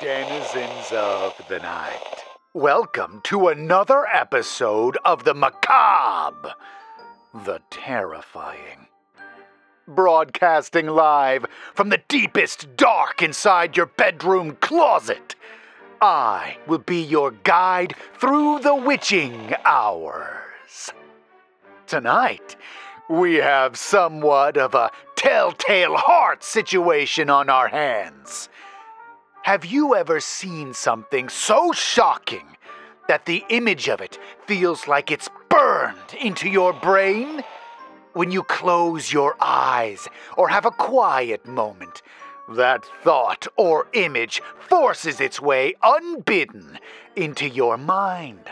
denizens of the night. Welcome to another episode of the macabre, the terrifying. Broadcasting live from the deepest dark inside your bedroom closet, I will be your guide through the witching hours. Tonight, we have somewhat of a telltale heart situation on our hands. Have you ever seen something so shocking that the image of it feels like it's burned into your brain? When you close your eyes or have a quiet moment, that thought or image forces its way unbidden into your mind.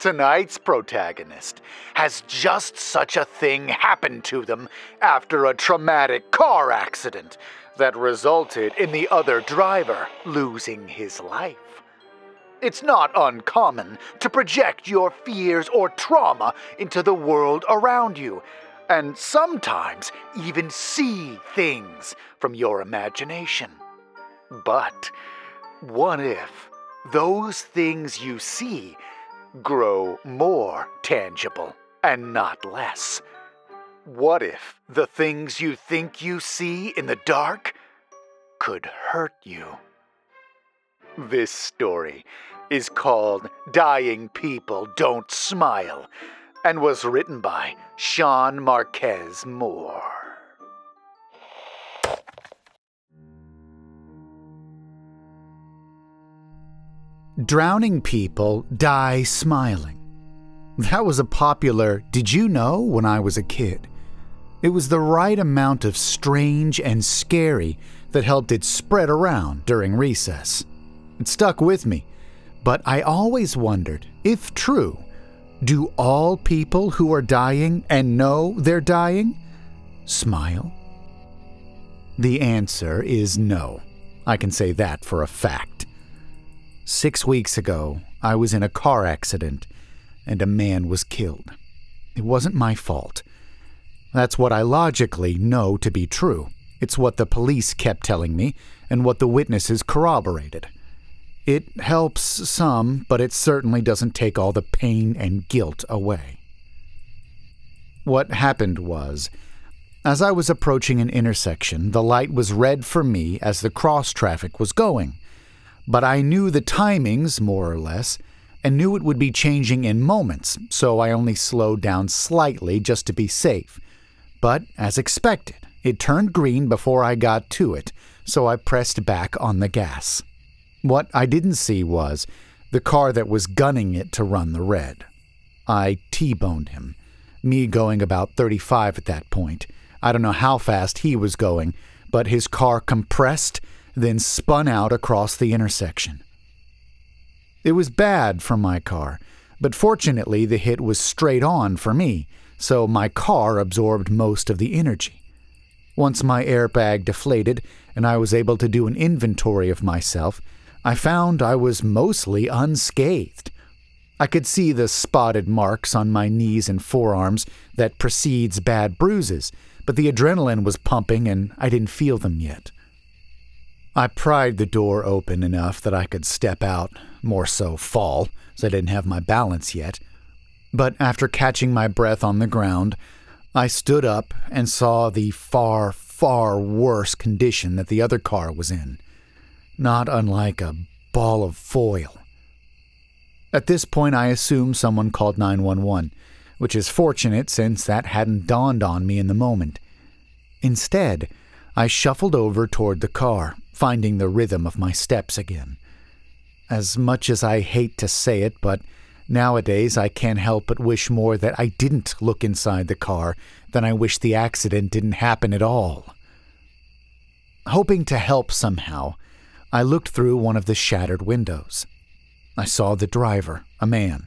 Tonight's protagonist has just such a thing happen to them after a traumatic car accident that resulted in the other driver losing his life. It's not uncommon to project your fears or trauma into the world around you, and sometimes even see things from your imagination. But what if those things you see grow more tangible and not less? What if the things you think you see in the dark could hurt you? This story is called Dying People Don't Smile and was written by Sean Marquez Moore. Drowning people die smiling. That was a popular did you know when I was a kid. It was the right amount of strange and scary that helped it spread around during recess. It stuck with me, but I always wondered if true, do all people who are dying and know they're dying smile? The answer is no. I can say that for a fact. Six weeks ago, I was in a car accident and a man was killed. It wasn't my fault. That's what I logically know to be true. It's what the police kept telling me and what the witnesses corroborated. It helps some, but it certainly doesn't take all the pain and guilt away. What happened was, as I was approaching an intersection, the light was red for me as the cross traffic was going. But I knew the timings, more or less, and knew it would be changing in moments, so I only slowed down slightly just to be safe. But, as expected, it turned green before I got to it, so I pressed back on the gas. What I didn't see was the car that was gunning it to run the red. I T boned him, me going about 35 at that point. I don't know how fast he was going, but his car compressed, then spun out across the intersection. It was bad for my car, but fortunately the hit was straight on for me, so my car absorbed most of the energy. Once my airbag deflated and I was able to do an inventory of myself, I found I was mostly unscathed. I could see the spotted marks on my knees and forearms that precedes bad bruises, but the adrenaline was pumping and I didn't feel them yet. I pried the door open enough that I could step out, more so fall, as I didn't have my balance yet. But after catching my breath on the ground, I stood up and saw the far, far worse condition that the other car was in, not unlike a ball of foil. At this point, I assumed someone called 911, which is fortunate since that hadn't dawned on me in the moment. Instead, I shuffled over toward the car, finding the rhythm of my steps again. As much as I hate to say it, but nowadays I can't help but wish more that I didn't look inside the car than I wish the accident didn't happen at all. Hoping to help somehow, I looked through one of the shattered windows. I saw the driver, a man.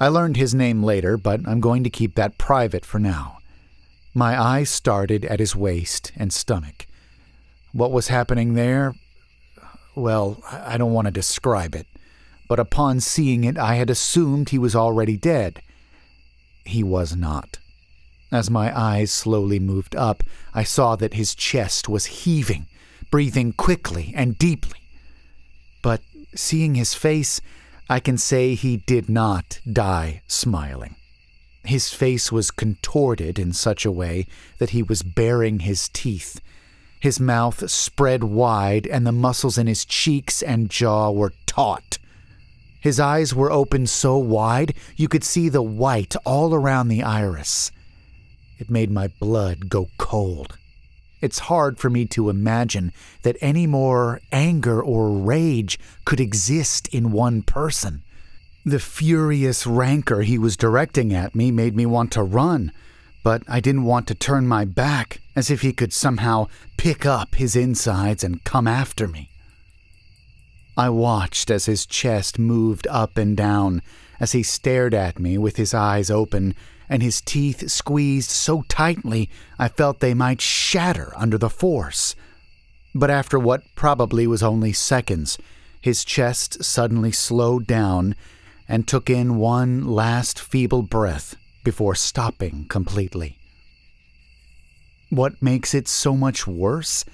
I learned his name later, but I'm going to keep that private for now. My eyes started at his waist and stomach. What was happening there well, I don't want to describe it, but upon seeing it, I had assumed he was already dead. He was not. As my eyes slowly moved up, I saw that his chest was heaving, breathing quickly and deeply. But seeing his face, I can say he did not die smiling. His face was contorted in such a way that he was baring his teeth. His mouth spread wide, and the muscles in his cheeks and jaw were taut. His eyes were open so wide you could see the white all around the iris. It made my blood go cold. It's hard for me to imagine that any more anger or rage could exist in one person. The furious rancor he was directing at me made me want to run, but I didn't want to turn my back, as if he could somehow pick up his insides and come after me. I watched as his chest moved up and down, as he stared at me with his eyes open and his teeth squeezed so tightly I felt they might shatter under the force. But after what probably was only seconds, his chest suddenly slowed down and took in one last feeble breath before stopping completely. What makes it so much worse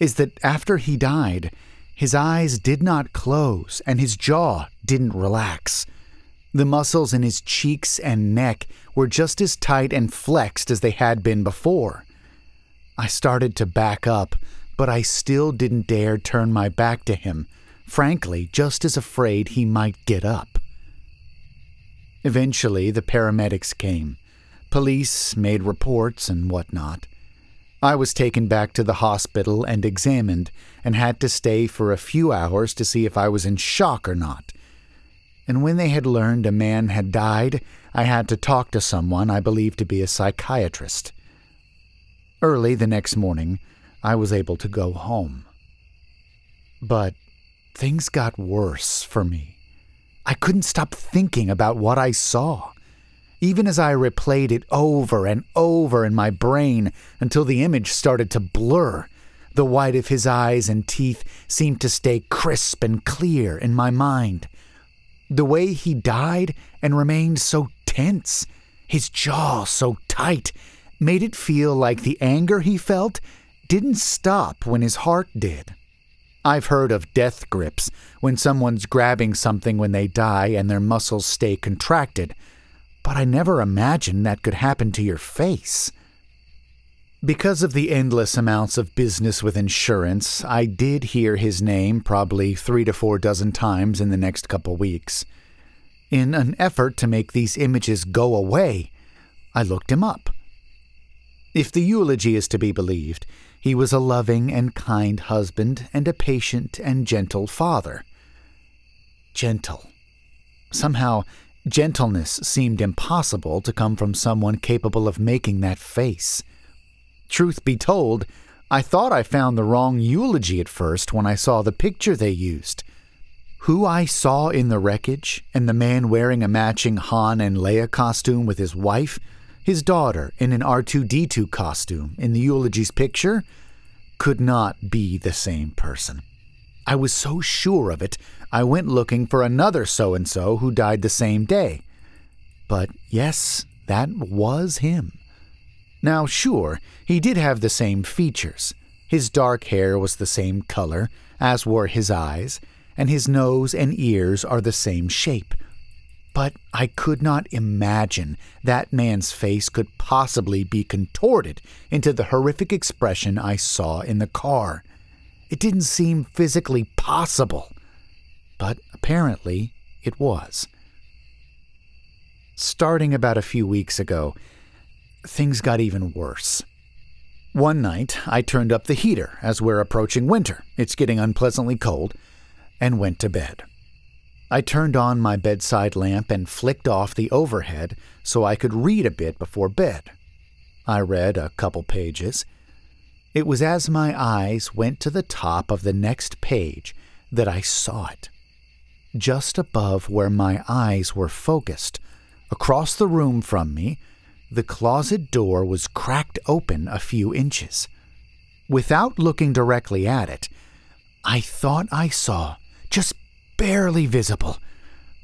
is that after he died, his eyes did not close and his jaw didn't relax. The muscles in his cheeks and neck were just as tight and flexed as they had been before. I started to back up, but I still didn't dare turn my back to him, frankly, just as afraid he might get up. Eventually, the paramedics came. Police made reports and whatnot. I was taken back to the hospital and examined, and had to stay for a few hours to see if I was in shock or not and when they had learned a man had died, I had to talk to someone I believed to be a psychiatrist. Early the next morning, I was able to go home. But things got worse for me. I couldn't stop thinking about what I saw, even as I replayed it over and over in my brain until the image started to blur. The white of his eyes and teeth seemed to stay crisp and clear in my mind. The way he died and remained so tense, his jaw so tight, made it feel like the anger he felt didn't stop when his heart did. I've heard of death grips, when someone's grabbing something when they die and their muscles stay contracted, but I never imagined that could happen to your face. Because of the endless amounts of business with insurance, I did hear his name probably three to four dozen times in the next couple weeks. In an effort to make these images go away, I looked him up. If the eulogy is to be believed, he was a loving and kind husband and a patient and gentle father. Gentle. Somehow, gentleness seemed impossible to come from someone capable of making that face. Truth be told, I thought I found the wrong eulogy at first when I saw the picture they used. Who I saw in the wreckage, and the man wearing a matching Han and Leia costume with his wife, his daughter in an R2D2 costume in the eulogy's picture, could not be the same person. I was so sure of it, I went looking for another so and so who died the same day. But yes, that was him. Now, sure, he did have the same features. His dark hair was the same color, as were his eyes, and his nose and ears are the same shape. But I could not imagine that man's face could possibly be contorted into the horrific expression I saw in the car. It didn't seem physically possible. But apparently it was. Starting about a few weeks ago, things got even worse. One night, I turned up the heater as we're approaching winter, it's getting unpleasantly cold, and went to bed. I turned on my bedside lamp and flicked off the overhead so I could read a bit before bed. I read a couple pages. It was as my eyes went to the top of the next page that I saw it. Just above where my eyes were focused, across the room from me, the closet door was cracked open a few inches. Without looking directly at it, I thought I saw, just barely visible,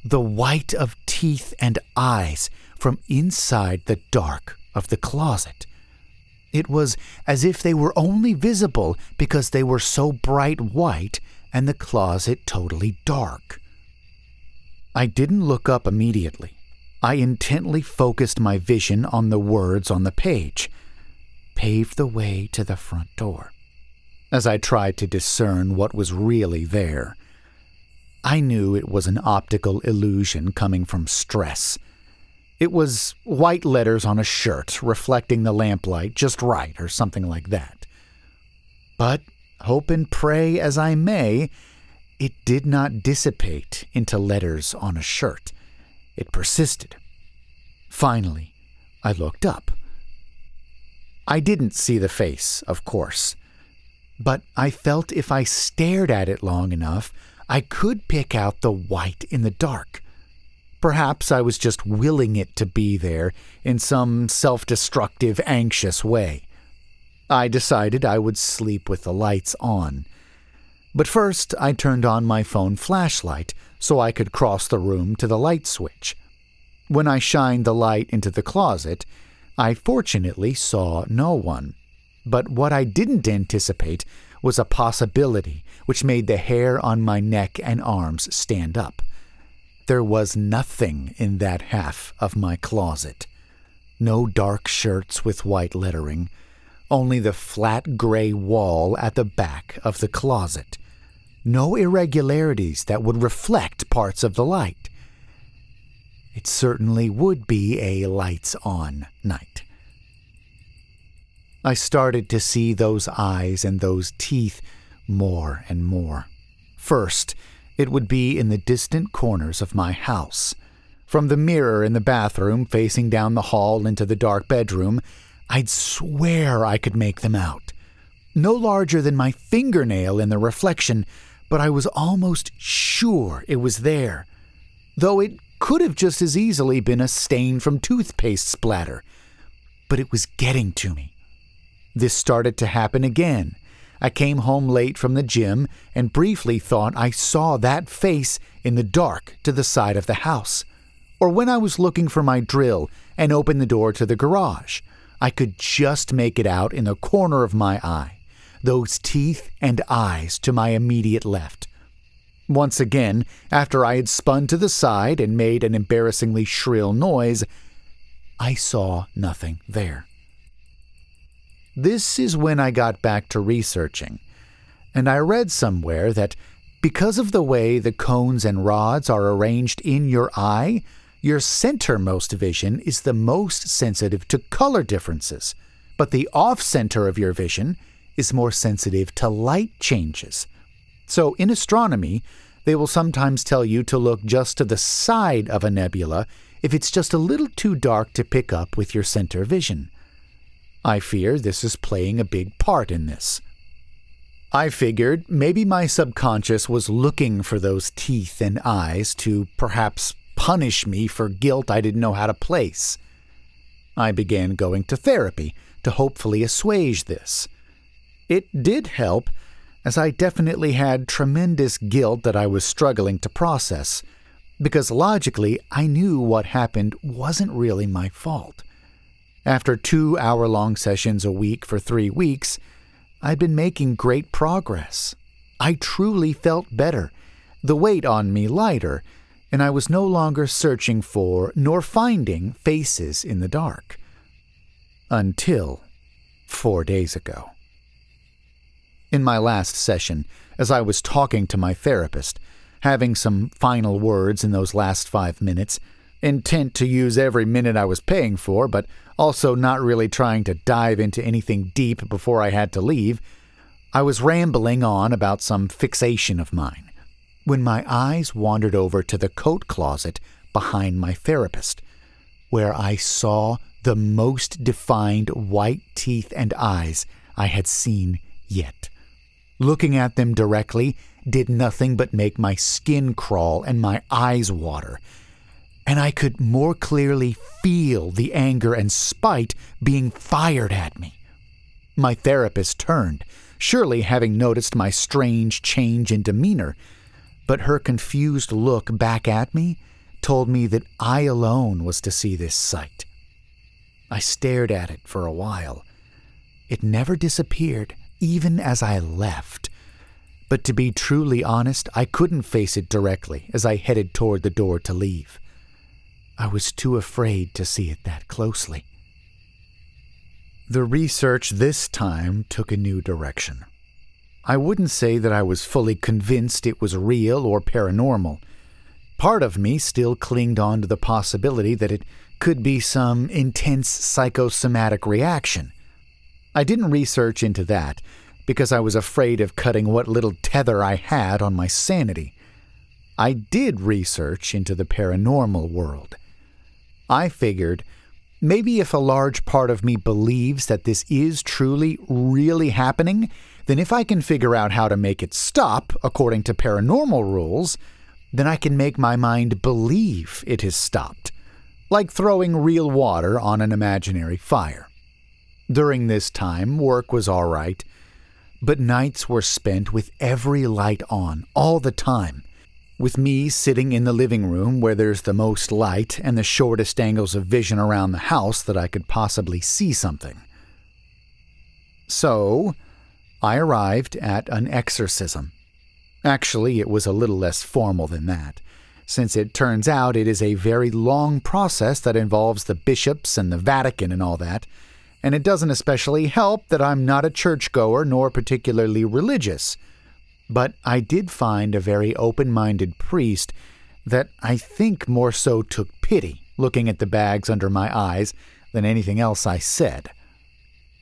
the white of teeth and eyes from inside the dark of the closet. It was as if they were only visible because they were so bright white and the closet totally dark. I didn't look up immediately. I intently focused my vision on the words on the page paved the way to the front door. As I tried to discern what was really there, I knew it was an optical illusion coming from stress. It was white letters on a shirt reflecting the lamplight just right, or something like that. But, hope and pray as I may, it did not dissipate into letters on a shirt. It persisted. Finally, I looked up. I didn't see the face, of course, but I felt if I stared at it long enough, I could pick out the white in the dark. Perhaps I was just willing it to be there in some self destructive, anxious way. I decided I would sleep with the lights on. But first, I turned on my phone flashlight so I could cross the room to the light switch. When I shined the light into the closet, I fortunately saw no one. But what I didn't anticipate was a possibility which made the hair on my neck and arms stand up. There was nothing in that half of my closet. No dark shirts with white lettering, only the flat gray wall at the back of the closet. No irregularities that would reflect parts of the light. It certainly would be a lights on night. I started to see those eyes and those teeth more and more. First, it would be in the distant corners of my house. From the mirror in the bathroom facing down the hall into the dark bedroom, I'd swear I could make them out. No larger than my fingernail in the reflection, but I was almost sure it was there. Though it could have just as easily been a stain from toothpaste splatter. But it was getting to me. This started to happen again. I came home late from the gym and briefly thought I saw that face in the dark to the side of the house. Or when I was looking for my drill and opened the door to the garage, I could just make it out in the corner of my eye, those teeth and eyes to my immediate left. Once again, after I had spun to the side and made an embarrassingly shrill noise, I saw nothing there. This is when I got back to researching, and I read somewhere that because of the way the cones and rods are arranged in your eye, your centermost vision is the most sensitive to color differences, but the off center of your vision is more sensitive to light changes. So, in astronomy, they will sometimes tell you to look just to the side of a nebula if it's just a little too dark to pick up with your center vision. I fear this is playing a big part in this. I figured maybe my subconscious was looking for those teeth and eyes to perhaps punish me for guilt I didn't know how to place. I began going to therapy to hopefully assuage this. It did help, as I definitely had tremendous guilt that I was struggling to process, because logically I knew what happened wasn't really my fault. After two hour long sessions a week for three weeks, I'd been making great progress. I truly felt better, the weight on me lighter, and I was no longer searching for nor finding faces in the dark. Until four days ago. In my last session, as I was talking to my therapist, having some final words in those last five minutes, intent to use every minute I was paying for, but also not really trying to dive into anything deep before I had to leave, I was rambling on about some fixation of mine when my eyes wandered over to the coat closet behind my therapist, where I saw the most defined white teeth and eyes I had seen yet. Looking at them directly did nothing but make my skin crawl and my eyes water and I could more clearly feel the anger and spite being fired at me. My therapist turned, surely having noticed my strange change in demeanor, but her confused look back at me told me that I alone was to see this sight. I stared at it for a while. It never disappeared, even as I left, But to be truly honest, I couldn't face it directly as I headed toward the door to leave. I was too afraid to see it that closely. The research this time took a new direction. I wouldn't say that I was fully convinced it was real or paranormal. Part of me still clinged on to the possibility that it could be some intense psychosomatic reaction. I didn't research into that because I was afraid of cutting what little tether I had on my sanity. I did research into the paranormal world. I figured maybe if a large part of me believes that this is truly, really happening, then if I can figure out how to make it stop according to paranormal rules, then I can make my mind believe it has stopped, like throwing real water on an imaginary fire. During this time, work was all right, but nights were spent with every light on, all the time, with me sitting in the living room where there's the most light and the shortest angles of vision around the house that I could possibly see something. So, I arrived at an exorcism Actually, it was a little less formal than that, since it turns out it is a very long process that involves the bishops and the Vatican and all that, and it doesn't especially help that I'm not a churchgoer nor particularly religious. But I did find a very open minded priest that I think more so took pity looking at the bags under my eyes than anything else I said.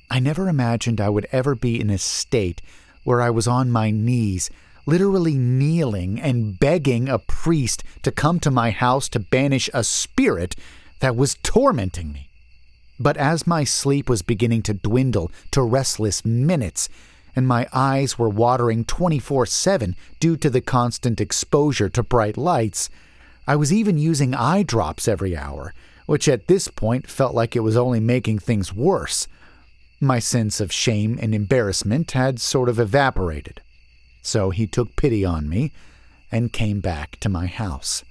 I never imagined I would ever be in a state where I was on my knees literally kneeling and begging a priest to come to my house to banish a spirit that was tormenting me. But as my sleep was beginning to dwindle to restless minutes, and my eyes were watering 24 7 due to the constant exposure to bright lights, I was even using eye drops every hour, which at this point felt like it was only making things worse. My sense of shame and embarrassment had sort of evaporated so he took pity on me and came back to my house.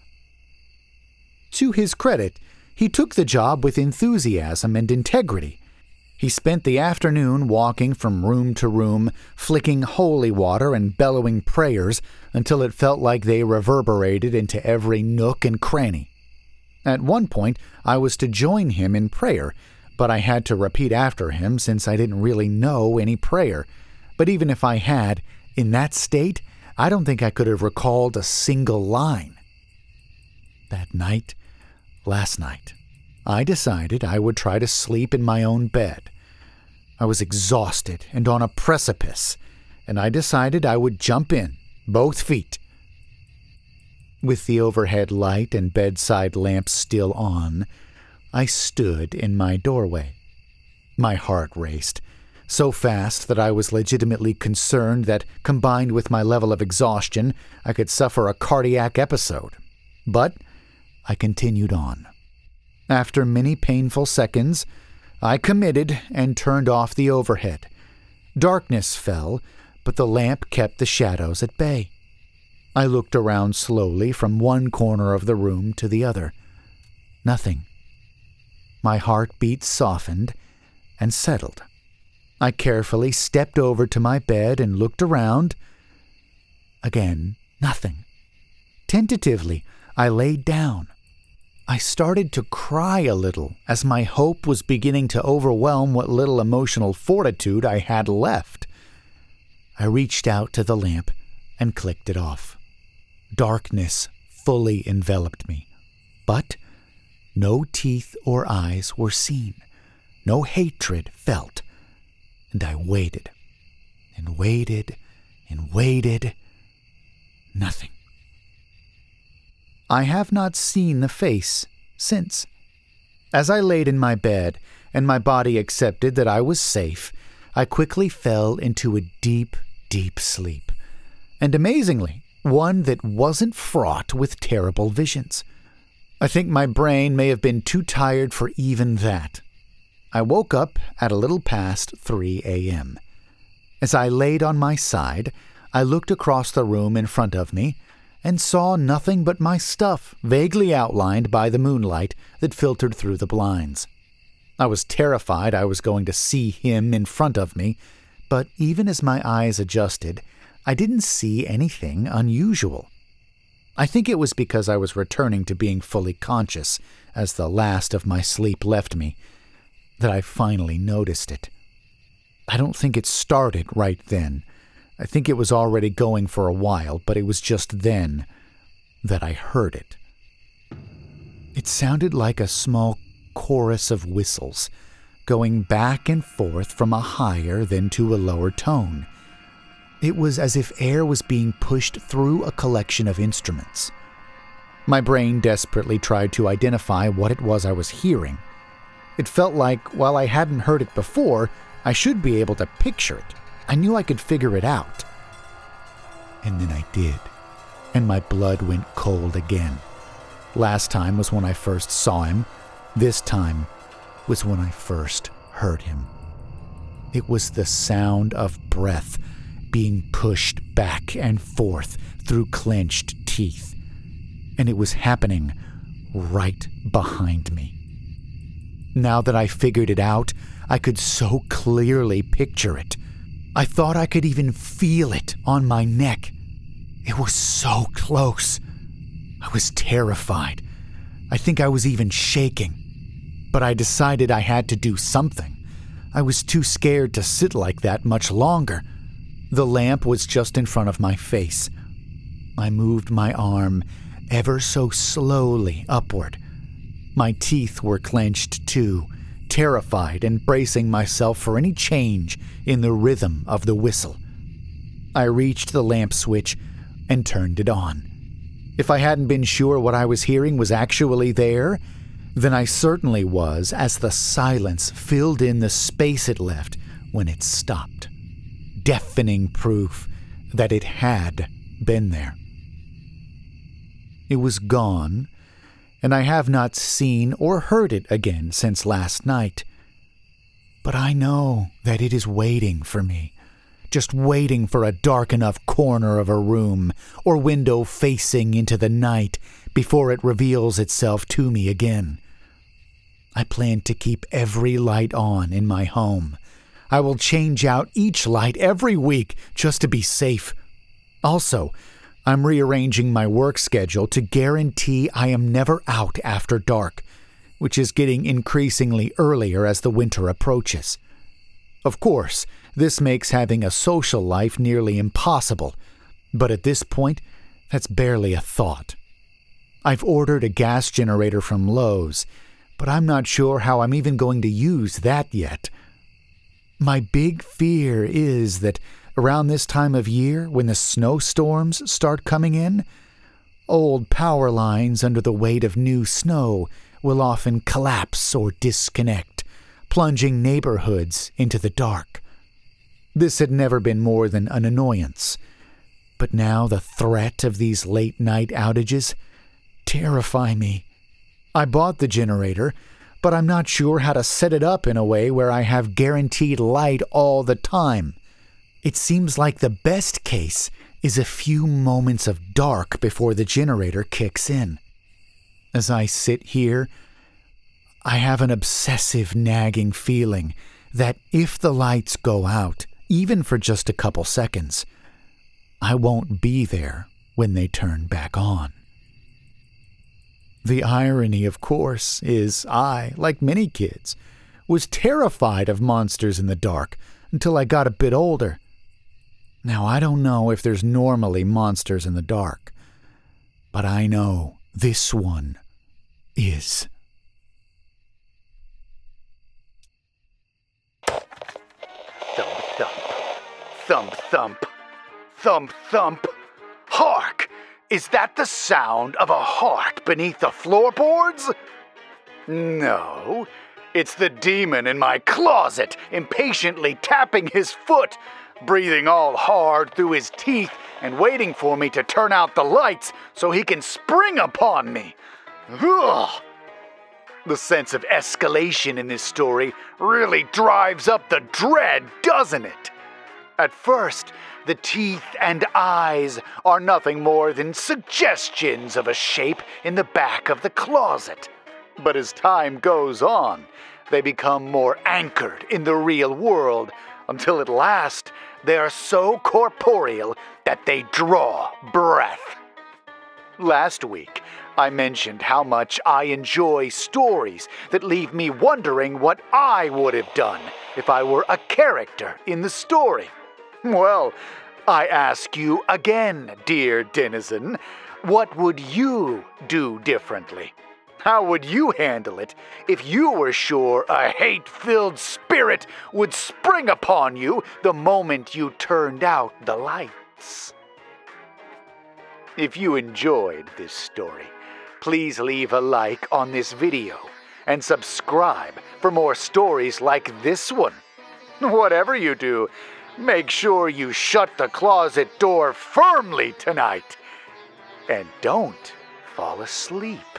To his credit, he took the job with enthusiasm and integrity. He spent the afternoon walking from room to room, flicking holy water and bellowing prayers until it felt like they reverberated into every nook and cranny. At one point, I was to join him in prayer, but I had to repeat after him since I didn't really know any prayer. But even if I had, in that state, I don't think I could have recalled a single line. That night, last night, I decided I would try to sleep in my own bed. I was exhausted and on a precipice, and I decided I would jump in, both feet. With the overhead light and bedside lamp still on, I stood in my doorway. My heart raced so fast that I was legitimately concerned that, combined with my level of exhaustion, I could suffer a cardiac episode. But I continued on. After many painful seconds, I committed and turned off the overhead. Darkness fell, but the lamp kept the shadows at bay. I looked around slowly from one corner of the room to the other. Nothing. My heartbeat softened and settled. I carefully stepped over to my bed and looked around. Again, nothing. Tentatively, I laid down. I started to cry a little as my hope was beginning to overwhelm what little emotional fortitude I had left. I reached out to the lamp and clicked it off. Darkness fully enveloped me, but no teeth or eyes were seen, no hatred felt and I waited and waited and waited. Nothing. I have not seen the face since. As I laid in my bed and my body accepted that I was safe, I quickly fell into a deep, deep sleep. And amazingly, one that wasn't fraught with terrible visions. I think my brain may have been too tired for even that. I woke up at a little past 3 a.m. As I laid on my side, I looked across the room in front of me and saw nothing but my stuff, vaguely outlined by the moonlight that filtered through the blinds. I was terrified I was going to see him in front of me, but even as my eyes adjusted, I didn't see anything unusual. I think it was because I was returning to being fully conscious as the last of my sleep left me that I finally noticed it. I don't think it started right then. I think it was already going for a while, but it was just then that I heard it. It sounded like a small chorus of whistles, going back and forth from a higher then to a lower tone. It was as if air was being pushed through a collection of instruments. My brain desperately tried to identify what it was I was hearing. It felt like, while I hadn't heard it before, I should be able to picture it. I knew I could figure it out. And then I did, and my blood went cold again. Last time was when I first saw him. This time was when I first heard him. It was the sound of breath being pushed back and forth through clenched teeth. And it was happening right behind me. Now that I figured it out, I could so clearly picture it. I thought I could even feel it on my neck. It was so close. I was terrified. I think I was even shaking. But I decided I had to do something. I was too scared to sit like that much longer. The lamp was just in front of my face. I moved my arm ever so slowly upward. My teeth were clenched too, terrified and bracing myself for any change in the rhythm of the whistle. I reached the lamp switch and turned it on. If I hadn't been sure what I was hearing was actually there, then I certainly was as the silence filled in the space it left when it stopped deafening proof that it had been there. It was gone, and I have not seen or heard it again since last night. But I know that it is waiting for me, just waiting for a dark enough corner of a room or window facing into the night before it reveals itself to me again. I plan to keep every light on in my home I will change out each light every week just to be safe. Also, I'm rearranging my work schedule to guarantee I am never out after dark, which is getting increasingly earlier as the winter approaches. Of course, this makes having a social life nearly impossible, but at this point, that's barely a thought. I've ordered a gas generator from Lowe's, but I'm not sure how I'm even going to use that yet. My big fear is that around this time of year, when the snowstorms start coming in, old power lines under the weight of new snow will often collapse or disconnect, plunging neighborhoods into the dark. This had never been more than an annoyance, but now the threat of these late night outages terrify me. I bought the generator but I'm not sure how to set it up in a way where I have guaranteed light all the time. It seems like the best case is a few moments of dark before the generator kicks in. As I sit here, I have an obsessive nagging feeling that if the lights go out, even for just a couple seconds, I won't be there when they turn back on. The irony, of course, is I, like many kids, was terrified of monsters in the dark until I got a bit older. Now, I don't know if there's normally monsters in the dark, but I know this one is. Thump, thump, thump, thump, thump, thump. Hark! Is that the sound of a heart beneath the floorboards? No, it's the demon in my closet, impatiently tapping his foot, breathing all hard through his teeth, and waiting for me to turn out the lights so he can spring upon me. Ugh. The sense of escalation in this story really drives up the dread, doesn't it? At first, the teeth and eyes are nothing more than suggestions of a shape in the back of the closet. But as time goes on, they become more anchored in the real world until at last they are so corporeal that they draw breath. Last week, I mentioned how much I enjoy stories that leave me wondering what I would have done if I were a character in the story. Well, I ask you again, dear denizen, what would you do differently? How would you handle it if you were sure a hate filled spirit would spring upon you the moment you turned out the lights? If you enjoyed this story, please leave a like on this video and subscribe for more stories like this one. Whatever you do, make sure you shut the closet door firmly tonight. And don't fall asleep